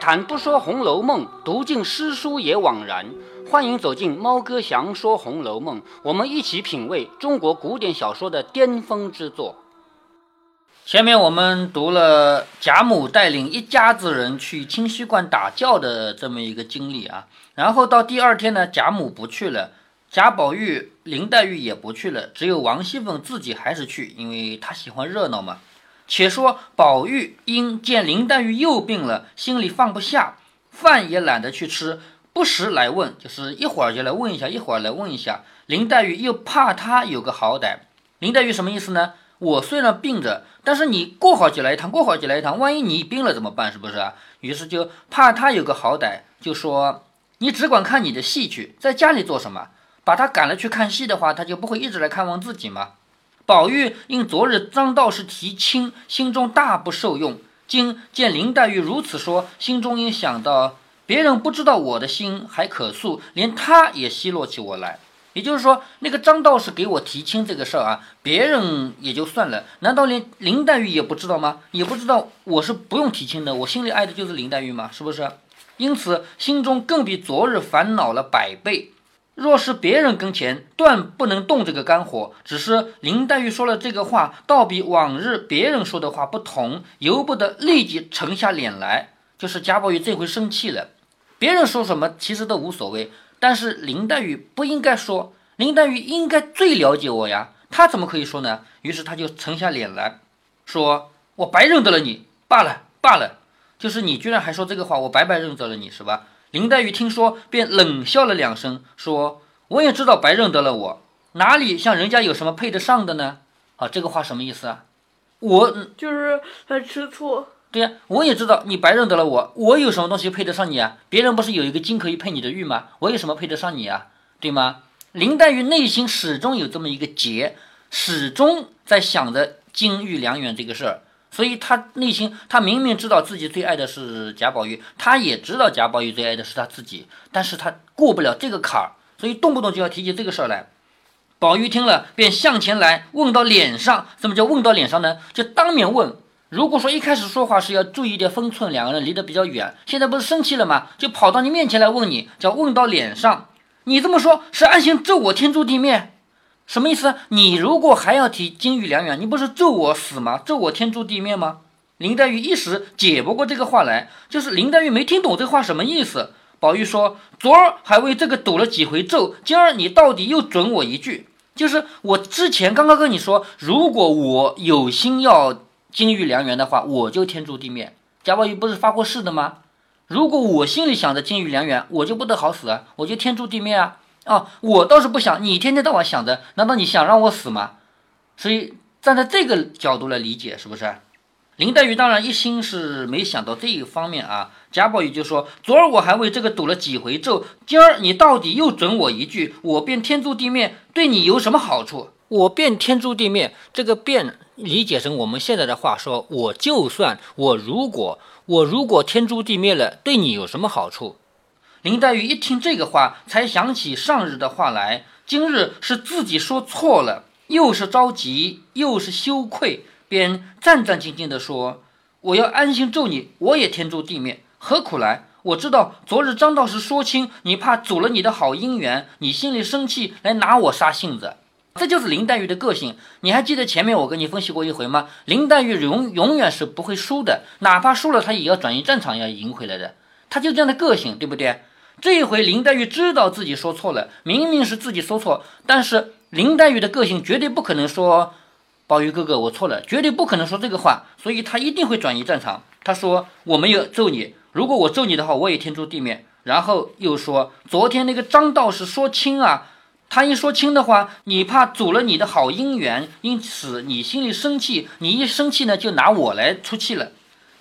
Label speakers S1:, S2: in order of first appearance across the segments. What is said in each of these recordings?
S1: 谈不说《红楼梦》，读尽诗书也枉然。欢迎走进猫哥祥说《红楼梦》，我们一起品味中国古典小说的巅峰之作。前面我们读了贾母带领一家子人去清虚观打醮的这么一个经历啊，然后到第二天呢，贾母不去了，贾宝玉、林黛玉也不去了，只有王熙凤自己还是去，因为她喜欢热闹嘛。且说宝玉因见林黛玉又病了，心里放不下，饭也懒得去吃，不时来问，就是一会儿就来问一下，一会儿来问一下。林黛玉又怕他有个好歹，林黛玉什么意思呢？我虽然病着，但是你过好几来一趟，过好几来一趟，万一你病了怎么办？是不是啊？于是就怕他有个好歹，就说你只管看你的戏去，在家里做什么？把他赶了去看戏的话，他就不会一直来看望自己吗？宝玉因昨日张道士提亲，心中大不受用。今见林黛玉如此说，心中应想到别人不知道我的心还可恕，连他也奚落起我来。也就是说，那个张道士给我提亲这个事儿啊，别人也就算了，难道连林黛玉也不知道吗？也不知道我是不用提亲的，我心里爱的就是林黛玉吗？是不是？因此心中更比昨日烦恼了百倍。若是别人跟前，断不能动这个肝火。只是林黛玉说了这个话，倒比往日别人说的话不同，由不得立即沉下脸来。就是贾宝玉这回生气了，别人说什么其实都无所谓，但是林黛玉不应该说，林黛玉应该最了解我呀，她怎么可以说呢？于是他就沉下脸来说：“我白认得了你，罢了罢了。就是你居然还说这个话，我白白认得了你是吧？”林黛玉听说，便冷笑了两声，说：“我也知道白认得了我，哪里像人家有什么配得上的呢？”啊，这个话什么意思啊？我
S2: 就是很吃醋。
S1: 对呀，我也知道你白认得了我，我有什么东西配得上你啊？别人不是有一个金可以配你的玉吗？我有什么配得上你啊？对吗？林黛玉内心始终有这么一个结，始终在想着金玉良缘这个事儿。所以他内心，他明明知道自己最爱的是贾宝玉，他也知道贾宝玉最爱的是他自己，但是他过不了这个坎儿，所以动不动就要提起这个事儿来。宝玉听了，便向前来问到脸上，什么叫问到脸上呢？就当面问。如果说一开始说话是要注意一点分寸，两个人离得比较远，现在不是生气了吗？就跑到你面前来问你，叫问到脸上。你这么说，是暗心咒我天诛地灭？什么意思？你如果还要提金玉良缘，你不是咒我死吗？咒我天诛地灭吗？林黛玉一时解不过这个话来，就是林黛玉没听懂这话什么意思。宝玉说：“昨儿还为这个赌了几回咒，今儿你到底又准我一句，就是我之前刚刚跟你说，如果我有心要金玉良缘的话，我就天诛地灭。贾宝玉不是发过誓的吗？如果我心里想着金玉良缘，我就不得好死啊，我就天诛地灭啊。”哦，我倒是不想你天天到晚想着，难道你想让我死吗？所以站在这个角度来理解，是不是？林黛玉当然一心是没想到这一方面啊。贾宝玉就说：“昨儿我还为这个赌了几回咒，今儿你到底又准我一句，我便天诛地灭，对你有什么好处？我便天诛地灭，这个变理解成我们现在的话说，我就算我如果我如果天诛地灭了，对你有什么好处？”林黛玉一听这个话，才想起上日的话来。今日是自己说错了，又是着急，又是羞愧，便战战兢兢地说：“我要安心咒你，我也天诛地灭，何苦来？我知道昨日张道士说亲，你怕阻了你的好姻缘，你心里生气，来拿我撒性子。这就是林黛玉的个性。你还记得前面我跟你分析过一回吗？林黛玉永永远是不会输的，哪怕输了，她也要转移战场，要赢回来的。她就这样的个性，对不对？”这一回，林黛玉知道自己说错了，明明是自己说错，但是林黛玉的个性绝对不可能说：“宝玉哥哥，我错了。”绝对不可能说这个话，所以她一定会转移战场。她说：“我没有咒你，如果我咒你的话，我也天诛地灭。”然后又说：“昨天那个张道士说亲啊，他一说亲的话，你怕阻了你的好姻缘，因此你心里生气，你一生气呢，就拿我来出气了。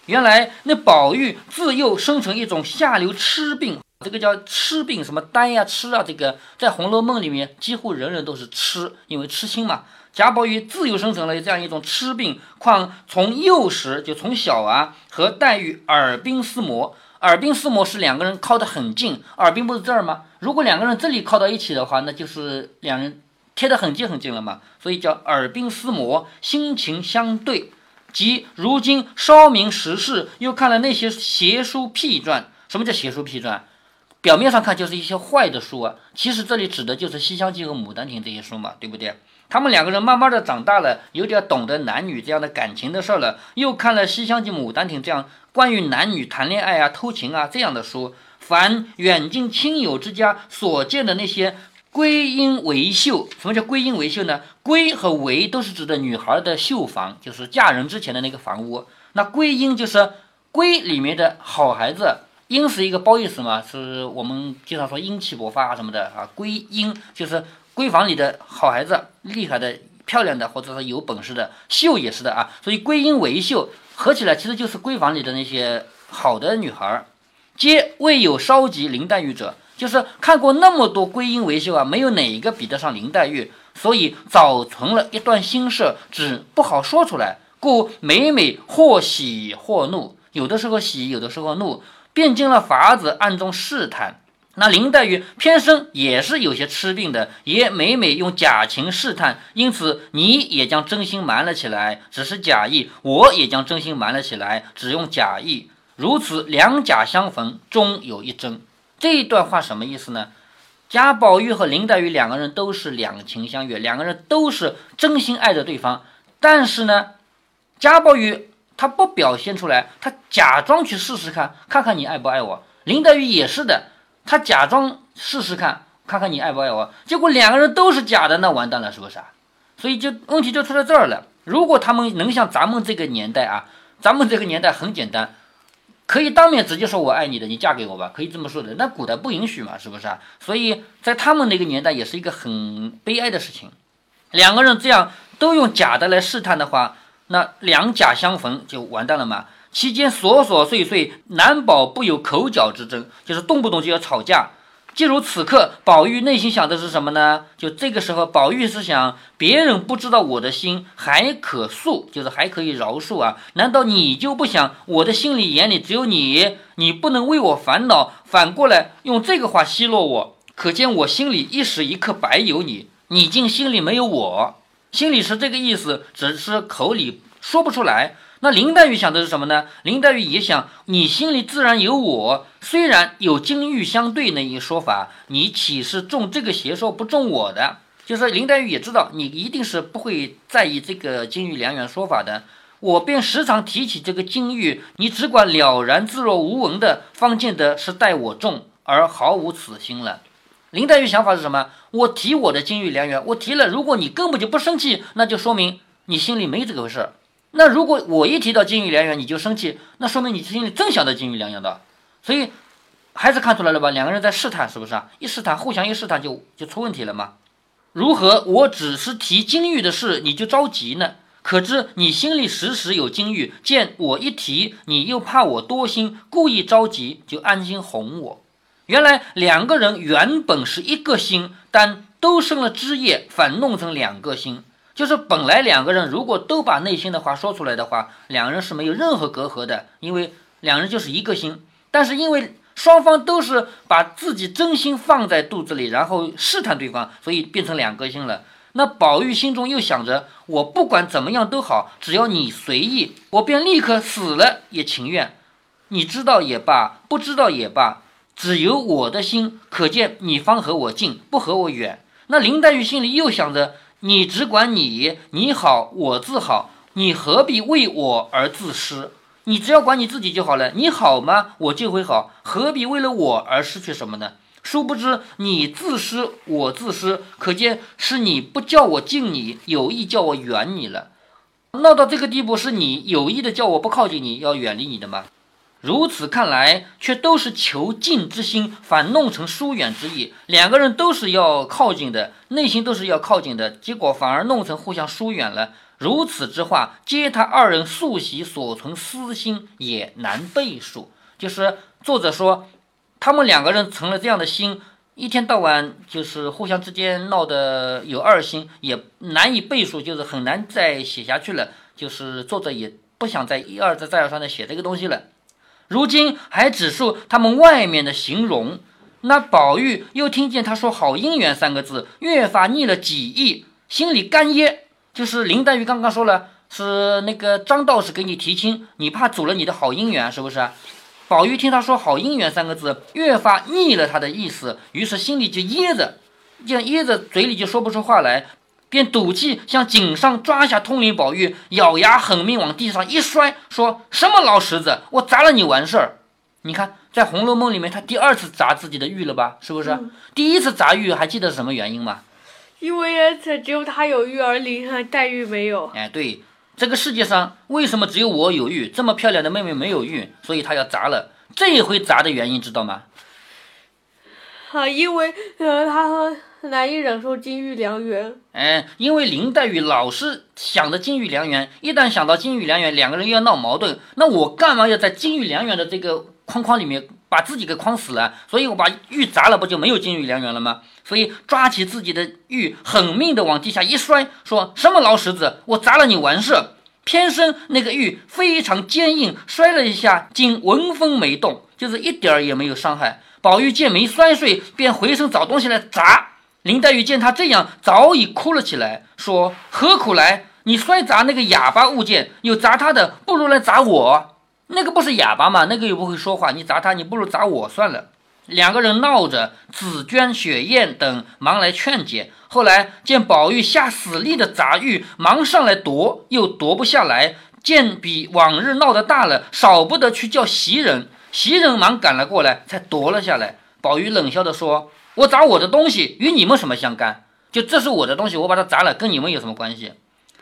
S1: 原来那宝玉自幼生成一种下流痴病。”这个叫痴病，什么呆呀、痴啊，这个在《红楼梦》里面几乎人人都是痴，因为痴心嘛。贾宝玉自幼生成了这样一种痴病，况从幼时就从小啊，和黛玉耳鬓厮磨，耳鬓厮磨是两个人靠得很近，耳鬓不是这儿吗？如果两个人这里靠到一起的话，那就是两人贴得很近很近了嘛，所以叫耳鬓厮磨，心情相对。即如今稍明时事，又看了那些邪书僻传。什么叫邪书僻传？表面上看就是一些坏的书啊，其实这里指的就是《西厢记》和《牡丹亭》这些书嘛，对不对？他们两个人慢慢的长大了，有点懂得男女这样的感情的事儿了，又看了《西厢记》《牡丹亭》这样关于男女谈恋爱啊、偷情啊这样的书。凡远近亲友之家所见的那些闺阴为绣，什么叫闺阴为绣呢？闺和为都是指的女孩的绣房，就是嫁人之前的那个房屋。那闺阴就是闺里面的好孩子，阴是一个褒义词嘛，是我们经常说英气勃发啊什么的啊。闺阴就是闺房里的好孩子，厉害的、漂亮的，或者说有本事的。秀也是的啊，所以闺阴为秀合起来其实就是闺房里的那些好的女孩。皆未有稍及林黛玉者，就是看过那么多归因为秀啊，没有哪一个比得上林黛玉，所以早存了一段心事，只不好说出来，故每每或喜或怒，有的时候喜，有的时候怒，便尽了法子暗中试探。那林黛玉偏生也是有些痴病的，也每每用假情试探，因此你也将真心瞒了起来，只是假意；我也将真心瞒了起来，只用假意。如此两假相逢，终有一真。这一段话什么意思呢？贾宝玉和林黛玉两个人都是两情相悦，两个人都是真心爱着对方。但是呢，贾宝玉他不表现出来，他假装去试试看，看看你爱不爱我。林黛玉也是的，他假装试试看，看看你爱不爱我。结果两个人都是假的，那完蛋了，是不是啊？所以就问题就出在这儿了。如果他们能像咱们这个年代啊，咱们这个年代很简单。可以当面直接说“我爱你”的，你嫁给我吧，可以这么说的。那古代不允许嘛，是不是啊？所以在他们那个年代，也是一个很悲哀的事情。两个人这样都用假的来试探的话，那两假相逢就完蛋了嘛。期间琐琐碎碎，难保不有口角之争，就是动不动就要吵架。既如此刻，宝玉内心想的是什么呢？就这个时候，宝玉是想别人不知道我的心还可恕，就是还可以饶恕啊？难道你就不想我的心里眼里只有你？你不能为我烦恼，反过来用这个话奚落我？可见我心里一时一刻白有你，你竟心里没有我？心里是这个意思，只是口里说不出来。那林黛玉想的是什么呢？林黛玉也想，你心里自然有我，虽然有金玉相对那一说法，你岂是中这个邪说不中我的？就是林黛玉也知道，你一定是不会在意这个金玉良缘说法的。我便时常提起这个金玉，你只管了然自若无闻的，方见得是待我重而毫无此心了。林黛玉想法是什么？我提我的金玉良缘，我提了，如果你根本就不生气，那就说明你心里没这个回事。那如果我一提到金玉良缘你就生气，那说明你心里真想到金玉良缘的，所以还是看出来了吧？两个人在试探，是不是啊？一试探，互相一试探就就出问题了吗？如何我只是提金玉的事你就着急呢？可知你心里时时有金玉，见我一提，你又怕我多心，故意着急就安心哄我。原来两个人原本是一个心，但都生了枝叶，反弄成两个心。就是本来两个人如果都把内心的话说出来的话，两人是没有任何隔阂的，因为两人就是一个心。但是因为双方都是把自己真心放在肚子里，然后试探对方，所以变成两个心了。那宝玉心中又想着，我不管怎么样都好，只要你随意，我便立刻死了也情愿。你知道也罢，不知道也罢，只有我的心，可见你方和我近，不和我远。那林黛玉心里又想着。你只管你，你好我自好，你何必为我而自失？你只要管你自己就好了。你好吗？我就会好，何必为了我而失去什么呢？殊不知你自私，我自私，可见是你不叫我敬你，有意叫我远你了。闹到这个地步，是你有意的叫我不靠近你，要远离你的吗？如此看来，却都是求近之心，反弄成疏远之意。两个人都是要靠近的，内心都是要靠近的，结果反而弄成互相疏远了。如此之话，皆他二人素习所存私心，也难背数。就是作者说，他们两个人成了这样的心，一天到晚就是互相之间闹得有二心，也难以背数，就是很难再写下去了。就是作者也不想再一而再再而三的写这个东西了。如今还只述他们外面的形容，那宝玉又听见他说“好姻缘”三个字，越发腻了几意，心里干噎。就是林黛玉刚刚说了，是那个张道士给你提亲，你怕阻了你的好姻缘，是不是？宝玉听他说“好姻缘”三个字，越发腻了他的意思，于是心里就噎着，就噎着，嘴里就说不出话来，便赌气向井上抓下通灵宝玉，咬牙狠命往地上一摔，说什么老石子，我砸了你完事儿。你看，在《红楼梦》里面，他第二次砸自己的玉了吧？是不是？第一次砸玉还记得是什么原因吗？
S2: 因为这只有他有玉，而林黛玉没有。
S1: 哎，对。这个世界上为什么只有我有玉？这么漂亮的妹妹没有玉，所以他要砸了。这一回砸的原因知道吗？
S2: 啊，因为呃，她难以忍受金玉良缘。
S1: 哎，因为林黛玉老是想着金玉良缘，一旦想到金玉良缘，两个人又要闹矛盾。那我干嘛要在金玉良缘的这个框框里面把自己给框死了？所以我把玉砸了，不就没有金玉良缘了吗？所以抓起自己的玉，狠命的往地下一摔，说什么老石子，我砸了你完事。偏生那个玉非常坚硬，摔了一下，竟纹风没动，就是一点儿也没有伤害。宝玉见没摔碎，便回身找东西来砸。林黛玉见他这样，早已哭了起来，说何苦来？你摔砸那个哑巴物件，有砸他的，不如来砸我。那个不是哑巴吗？那个又不会说话，你砸他，你不如砸我算了。两个人闹着，紫娟、雪雁等忙来劝解。后来见宝玉下死力的砸玉，忙上来夺，又夺不下来。见比往日闹得大了，少不得去叫袭人。袭人忙赶了过来，才夺了下来。宝玉冷笑的说：“我砸我的东西，与你们什么相干？就这是我的东西，我把它砸了，跟你们有什么关系？”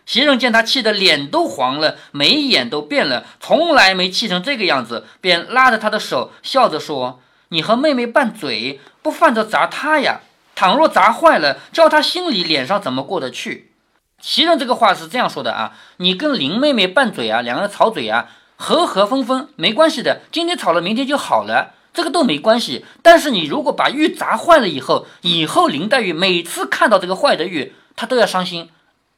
S1: 袭人见他气得脸都黄了，眉眼都变了，从来没气成这个样子，便拉着他的手，笑着说。你和妹妹拌嘴，不犯着砸他呀？倘若砸坏了，叫他心里脸上怎么过得去？袭人这个话是这样说的啊，你跟林妹妹拌嘴啊，两个人吵嘴啊，和和分分没关系的，今天吵了，明天就好了，这个都没关系。但是你如果把玉砸坏了以后，以后林黛玉每次看到这个坏的玉，她都要伤心，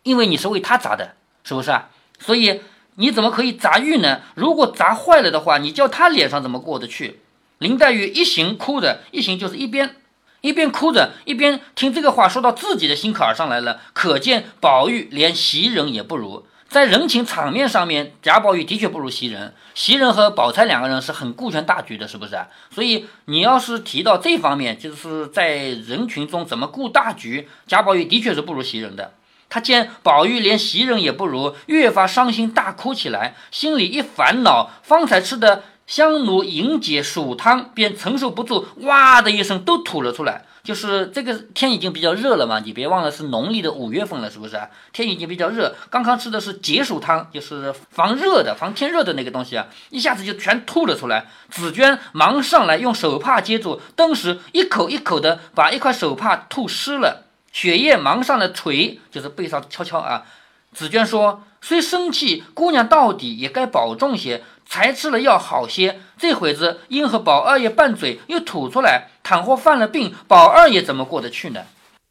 S1: 因为你是为她砸的，是不是啊？所以你怎么可以砸玉呢？如果砸坏了的话，你叫她脸上怎么过得去？林黛玉一行哭着，一行就是一边一边哭着，一边听这个话说到自己的心坎上来了。可见宝玉连袭人也不如，在人情场面上面，贾宝玉的确不如袭人。袭人和宝钗两个人是很顾全大局的，是不是？所以你要是提到这方面，就是在人群中怎么顾大局，贾宝玉的确是不如袭人的。他见宝玉连袭人也不如，越发伤心，大哭起来，心里一烦恼，方才吃的。香炉迎解暑汤，便承受不住，哇的一声都吐了出来。就是这个天已经比较热了嘛，你别忘了是农历的五月份了，是不是啊？天已经比较热，刚刚吃的是解暑汤，就是防热的、防天热的那个东西啊，一下子就全吐了出来。紫娟忙上来用手帕接住，当时一口一口的把一块手帕吐湿了。雪夜忙上来捶，就是背上敲敲啊。紫娟说：“虽生气，姑娘到底也该保重些。”才吃了药好些，这会子因和宝二爷拌嘴又吐出来，倘或犯了病，宝二爷怎么过得去呢？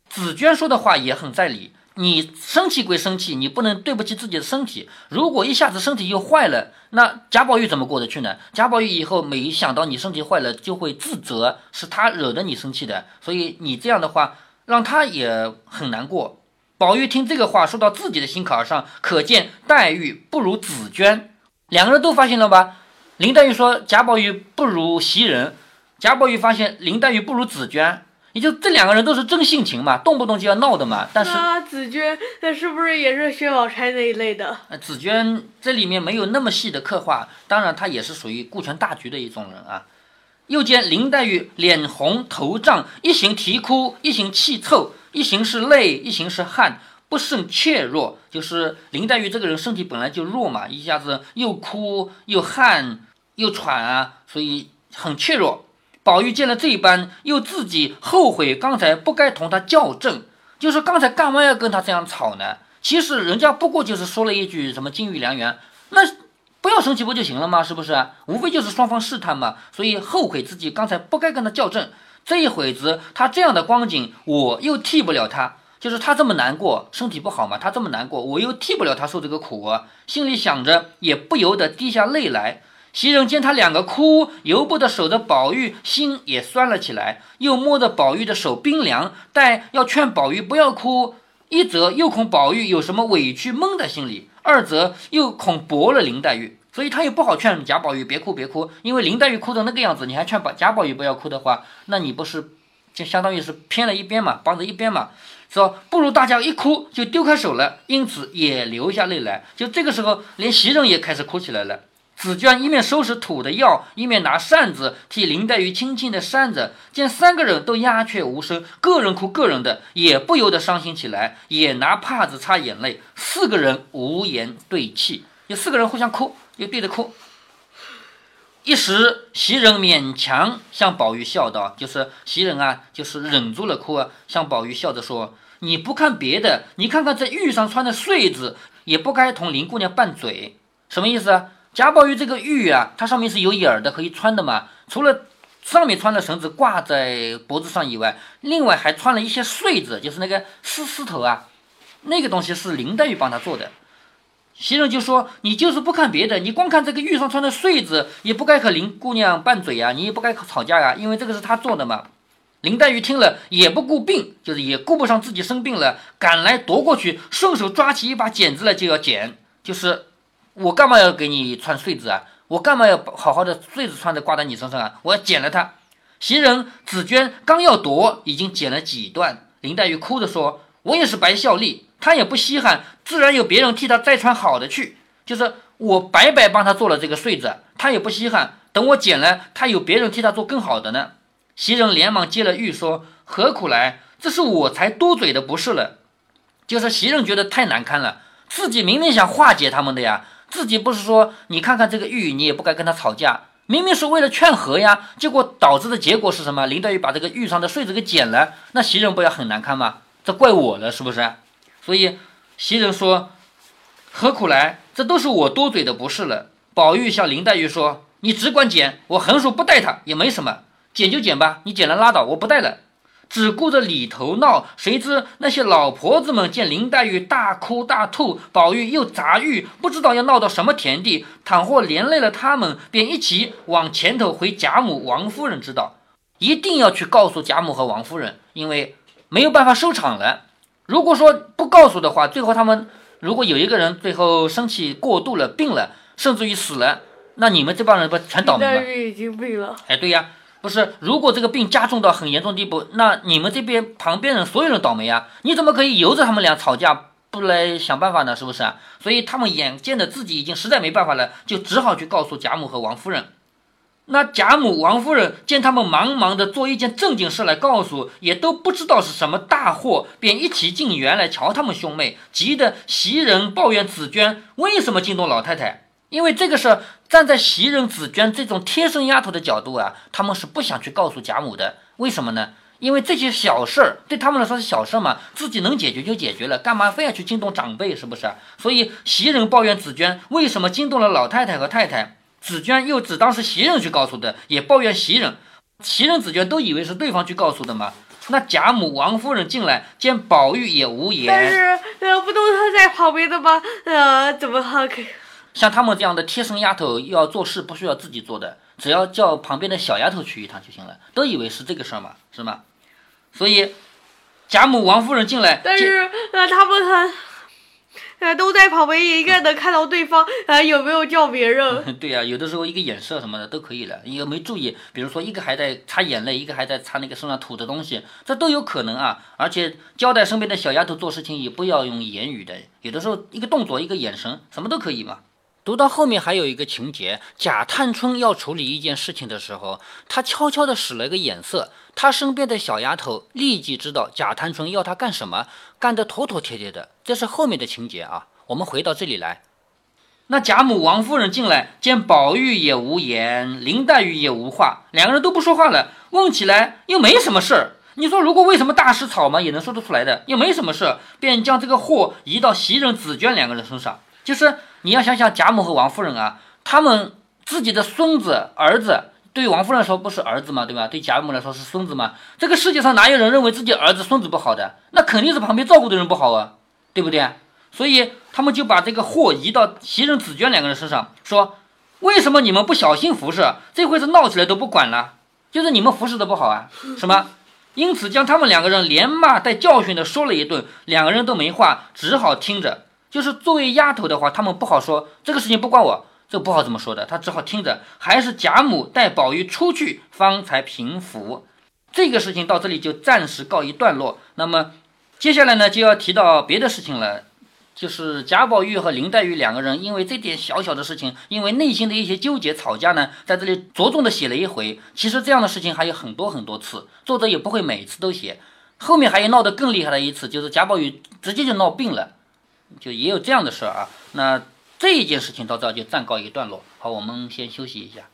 S1: 紫娟说的话也很在理，你生气归生气，你不能对不起自己的身体。如果一下子身体又坏了，那贾宝玉怎么过得去呢？贾宝玉以后每想到你身体坏了，就会自责，是他惹得你生气的，所以你这样的话让他也很难过。宝玉听这个话说到自己的心坎上，可见黛玉不如紫娟。两个人都发现了吧？林黛玉说贾宝玉不如袭人，贾宝玉发现林黛玉不如紫娟，也就这两个人都是真性情嘛，动不动就要闹的嘛。但是
S2: 紫娟那是不是也是薛宝钗那一类的？
S1: 紫娟这里面没有那么细的刻画，当然她也是属于顾全大局的一种人啊。又见林黛玉脸红头胀，一行啼哭，一行气臭，一行是泪，一行是汗。不胜怯弱，就是林黛玉这个人身体本来就弱嘛，一下子又哭又汗又喘啊，所以很怯弱。宝玉见了这般，又自己后悔刚才不该同他较正，就是刚才干嘛要跟他这样吵呢？其实人家不过就是说了一句什么金玉良缘，那不要生气不就行了吗？是不是？无非就是双方试探嘛，所以后悔自己刚才不该跟他较真。这一会子他这样的光景，我又替不了他。就是他这么难过，身体不好嘛，他这么难过，我又替不了他受这个苦，心里想着，也不由得滴下泪来。袭人见他两个哭，由不得守着宝玉，心也酸了起来，又摸着宝玉的手冰凉，待要劝宝玉不要哭，一则又恐宝玉有什么委屈闷在心里，二则又恐驳了林黛玉，所以他也不好劝贾宝玉别哭别哭，因为林黛玉哭成那个样子，你还劝宝贾宝玉不要哭的话，那你不是就相当于是偏了一边嘛，帮着一边嘛，说不如大家一哭就丢开手了，因此也流下泪来，就这个时候连袭人也开始哭起来了。紫娟一面收拾土的药，一面拿扇子替林黛玉轻轻的扇着。见三个人都鸦雀无声，个人哭个人的，也不由得伤心起来，也拿帕子擦眼泪。四个人无言对泣，有四个人互相哭，又对着哭。一时袭人勉强向宝玉笑道：“就是袭人啊，就是忍住了哭啊，向宝玉笑着说：‘你不看别的，你看看这玉上穿的穗子，也不该同林姑娘拌嘴，什么意思啊？’”贾宝玉这个玉啊，它上面是有眼儿的，可以穿的嘛。除了上面穿的绳子挂在脖子上以外，另外还穿了一些穗子，就是那个丝丝头啊。那个东西是林黛玉帮他做的。袭人就说：“你就是不看别的，你光看这个玉上穿的穗子，也不该和林姑娘拌嘴呀，你也不该吵架呀，因为这个是她做的嘛。”林黛玉听了也不顾病，就是也顾不上自己生病了，赶来夺过去，顺手抓起一把剪子来就要剪，就是。我干嘛要给你穿穗子啊？我干嘛要好好的穗子穿着挂在你身上啊？我要剪了它。袭人、紫娟刚要夺，已经剪了几段。林黛玉哭着说：“我也是白效力，她也不稀罕，自然有别人替她再穿好的去。就是我白白帮她做了这个穗子，她也不稀罕。等我剪了，她有别人替她做更好的呢。”袭人连忙接了玉说：“何苦来？这是我才多嘴的不是了。”就是袭人觉得太难堪了，自己明明想化解他们的呀。自己不是说你看看这个玉，你也不该跟他吵架，明明是为了劝和呀，结果导致的结果是什么？林黛玉把这个玉上的穗子给剪了，那袭人不要很难堪吗？这怪我了，是不是？所以袭人说：“何苦来？这都是我多嘴的不是了。”宝玉向林黛玉说：“你只管剪，我横竖不带他也没什么，剪就剪吧，你剪了拉倒，我不带了。”只顾着里头闹，谁知那些老婆子们见林黛玉大哭大吐，宝玉又砸玉，不知道要闹到什么田地。倘或连累了他们，便一起往前头回贾母、王夫人知道，一定要去告诉贾母和王夫人，因为没有办法收场了。如果说不告诉的话，最后他们如果有一个人最后生气过度了，病了，甚至于死了，那你们这帮人不全倒霉
S2: 了？黛玉已经病了。
S1: 哎，对呀。不是，如果这个病加重到很严重地步，那你们这边旁边人所有人倒霉啊！你怎么可以由着他们俩吵架不来想办法呢？是不是啊？所以他们眼见着自己已经实在没办法了，就只好去告诉贾母和王夫人。那贾母、王夫人见他们忙忙的做一件正经事来告诉，也都不知道是什么大祸，便一起进园来瞧他们兄妹，急得袭人抱怨紫娟为什么惊动老太太。因为这个事站在袭人、紫娟这种贴身丫头的角度啊，他们是不想去告诉贾母的。为什么呢？因为这些小事儿对他们来说是小事嘛，自己能解决就解决了，干嘛非要去惊动长辈？是不是？所以袭人抱怨紫娟为什么惊动了老太太和太太，紫娟又只当是袭人去告诉的，也抱怨袭人。袭人、紫娟都以为是对方去告诉的嘛。那贾母、王夫人进来见宝玉也无言，
S2: 但是呃，不都是在旁边的吗？呃，怎么还可以？
S1: 像他们这样的贴身丫头要做事不需要自己做的，只要叫旁边的小丫头去一趟就行了。都以为是这个事儿嘛，是吗？所以贾母、王夫人进来，
S2: 但是呃，他们很呃都在旁边，应该能看到对方呃有没有叫别人。
S1: 对呀，有的时候一个眼色什么的都可以了，一个没注意，比如说一个还在擦眼泪，一个还在擦那个身上吐的东西，这都有可能啊。而且交代身边的小丫头做事情也不要用言语的，有的时候一个动作、一个眼神，什么都可以嘛。读到后面还有一个情节，贾探春要处理一件事情的时候，他悄悄地使了个眼色，他身边的小丫头立即知道贾探春要他干什么，干得妥妥帖帖的。这是后面的情节啊。我们回到这里来，那贾母、王夫人进来，见宝玉也无言，林黛玉也无话，两个人都不说话了。问起来又没什么事儿。你说如果为什么大事吵嘛，也能说得出来的，又没什么事儿，便将这个祸移到袭人、紫娟两个人身上，就是。你要想想贾母和王夫人啊，他们自己的孙子儿子，对王夫人来说不是儿子嘛，对吧？对贾母来说是孙子嘛。这个世界上哪有人认为自己儿子孙子不好的？那肯定是旁边照顾的人不好啊，对不对？所以他们就把这个祸移到袭人、紫娟两个人身上，说为什么你们不小心服侍？这回是闹起来都不管了，就是你们服侍的不好啊？什么？因此将他们两个人连骂带教训的说了一顿，两个人都没话，只好听着。就是作为丫头的话，他们不好说这个事情不关我，这不好怎么说的，他只好听着。还是贾母带宝玉出去，方才平服。这个事情到这里就暂时告一段落。那么接下来呢，就要提到别的事情了。就是贾宝玉和林黛玉两个人，因为这点小小的事情，因为内心的一些纠结吵架呢，在这里着重的写了一回。其实这样的事情还有很多很多次，作者也不会每次都写。后面还有闹得更厉害的一次，就是贾宝玉直接就闹病了，就也有这样的事儿啊。那这一件事情到这就暂告一段落。好，我们先休息一下。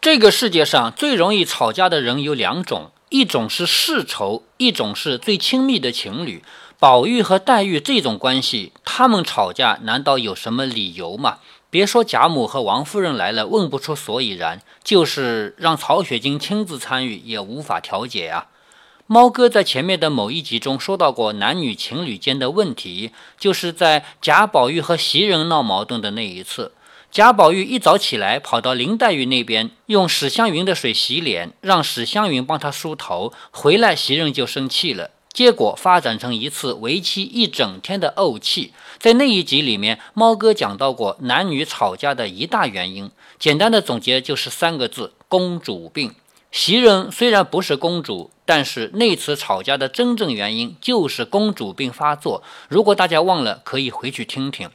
S1: 这个世界上最容易吵架的人有两种，一种是世仇，一种是最亲密的情侣。宝玉和黛玉这种关系，他们吵架难道有什么理由吗？别说贾母和王夫人来了问不出所以然，就是让曹雪芹亲自参与也无法调解啊。猫哥在前面的某一集中说到过男女情侣间的问题，就是在贾宝玉和袭人闹矛盾的那一次。贾宝玉一早起来，跑到林黛玉那边，用史湘云的水洗脸，让史湘云帮他梳头。回来，袭人就生气了，结果发展成一次为期一整天的怄气。在那一集里面，猫哥讲到过男女吵架的一大原因，简单的总结就是三个字：公主病。袭人虽然不是公主，但是那次吵架的真正原因就是公主病发作。如果大家忘了，可以回去听听。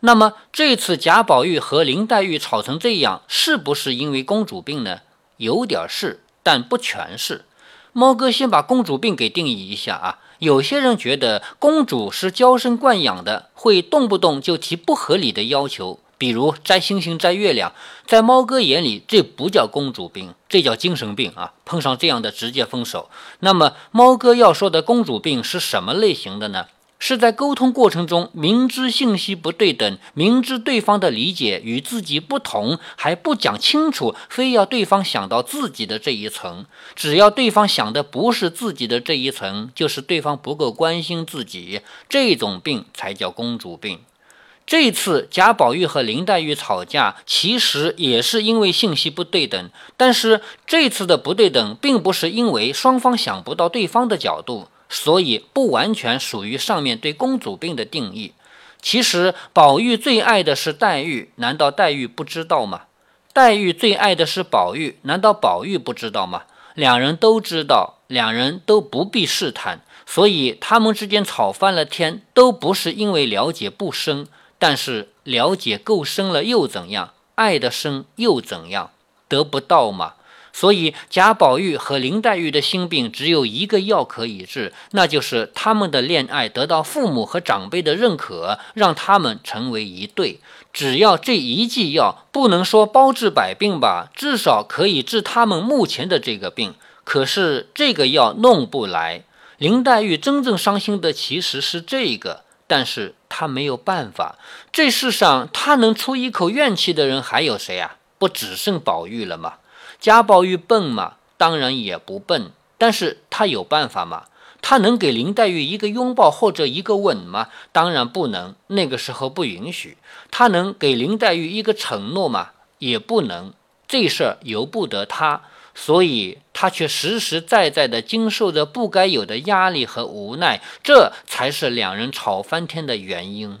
S1: 那么这次贾宝玉和林黛玉吵成这样，是不是因为公主病呢？有点是，但不全是。猫哥先把公主病给定义一下啊。有些人觉得公主是娇生惯养的，会动不动就提不合理的要求，比如摘星星、摘月亮。在猫哥眼里，这不叫公主病，这叫精神病啊！碰上这样的直接分手。那么猫哥要说的公主病是什么类型的呢？是在沟通过程中明知信息不对等，明知对方的理解与自己不同，还不讲清楚，非要对方想到自己的这一层。只要对方想的不是自己的这一层，就是对方不够关心自己，这种病才叫公主病。这次贾宝玉和林黛玉吵架，其实也是因为信息不对等，但是这次的不对等，并不是因为双方想不到对方的角度。所以不完全属于上面对公主病的定义。其实宝玉最爱的是黛玉，难道黛玉不知道吗？黛玉最爱的是宝玉，难道宝玉不知道吗？两人都知道，两人都不必试探。所以他们之间吵翻了天，都不是因为了解不深，但是了解够深了又怎样？爱的深又怎样？得不到吗？所以贾宝玉和林黛玉的心病只有一个药可以治，那就是他们的恋爱得到父母和长辈的认可，让他们成为一对。只要这一剂药不能说包治百病吧，至少可以治他们目前的这个病。可是这个药弄不来，林黛玉真正伤心的其实是这个，但是她没有办法。这世上她能出一口怨气的人还有谁啊？不只剩宝玉了吗？贾宝玉笨吗？当然也不笨，但是他有办法吗？他能给林黛玉一个拥抱或者一个吻吗？当然不能，那个时候不允许。他能给林黛玉一个承诺吗？也不能，这事儿由不得他，所以他却实实在在地经受着不该有的压力和无奈，这才是两人吵翻天的原因。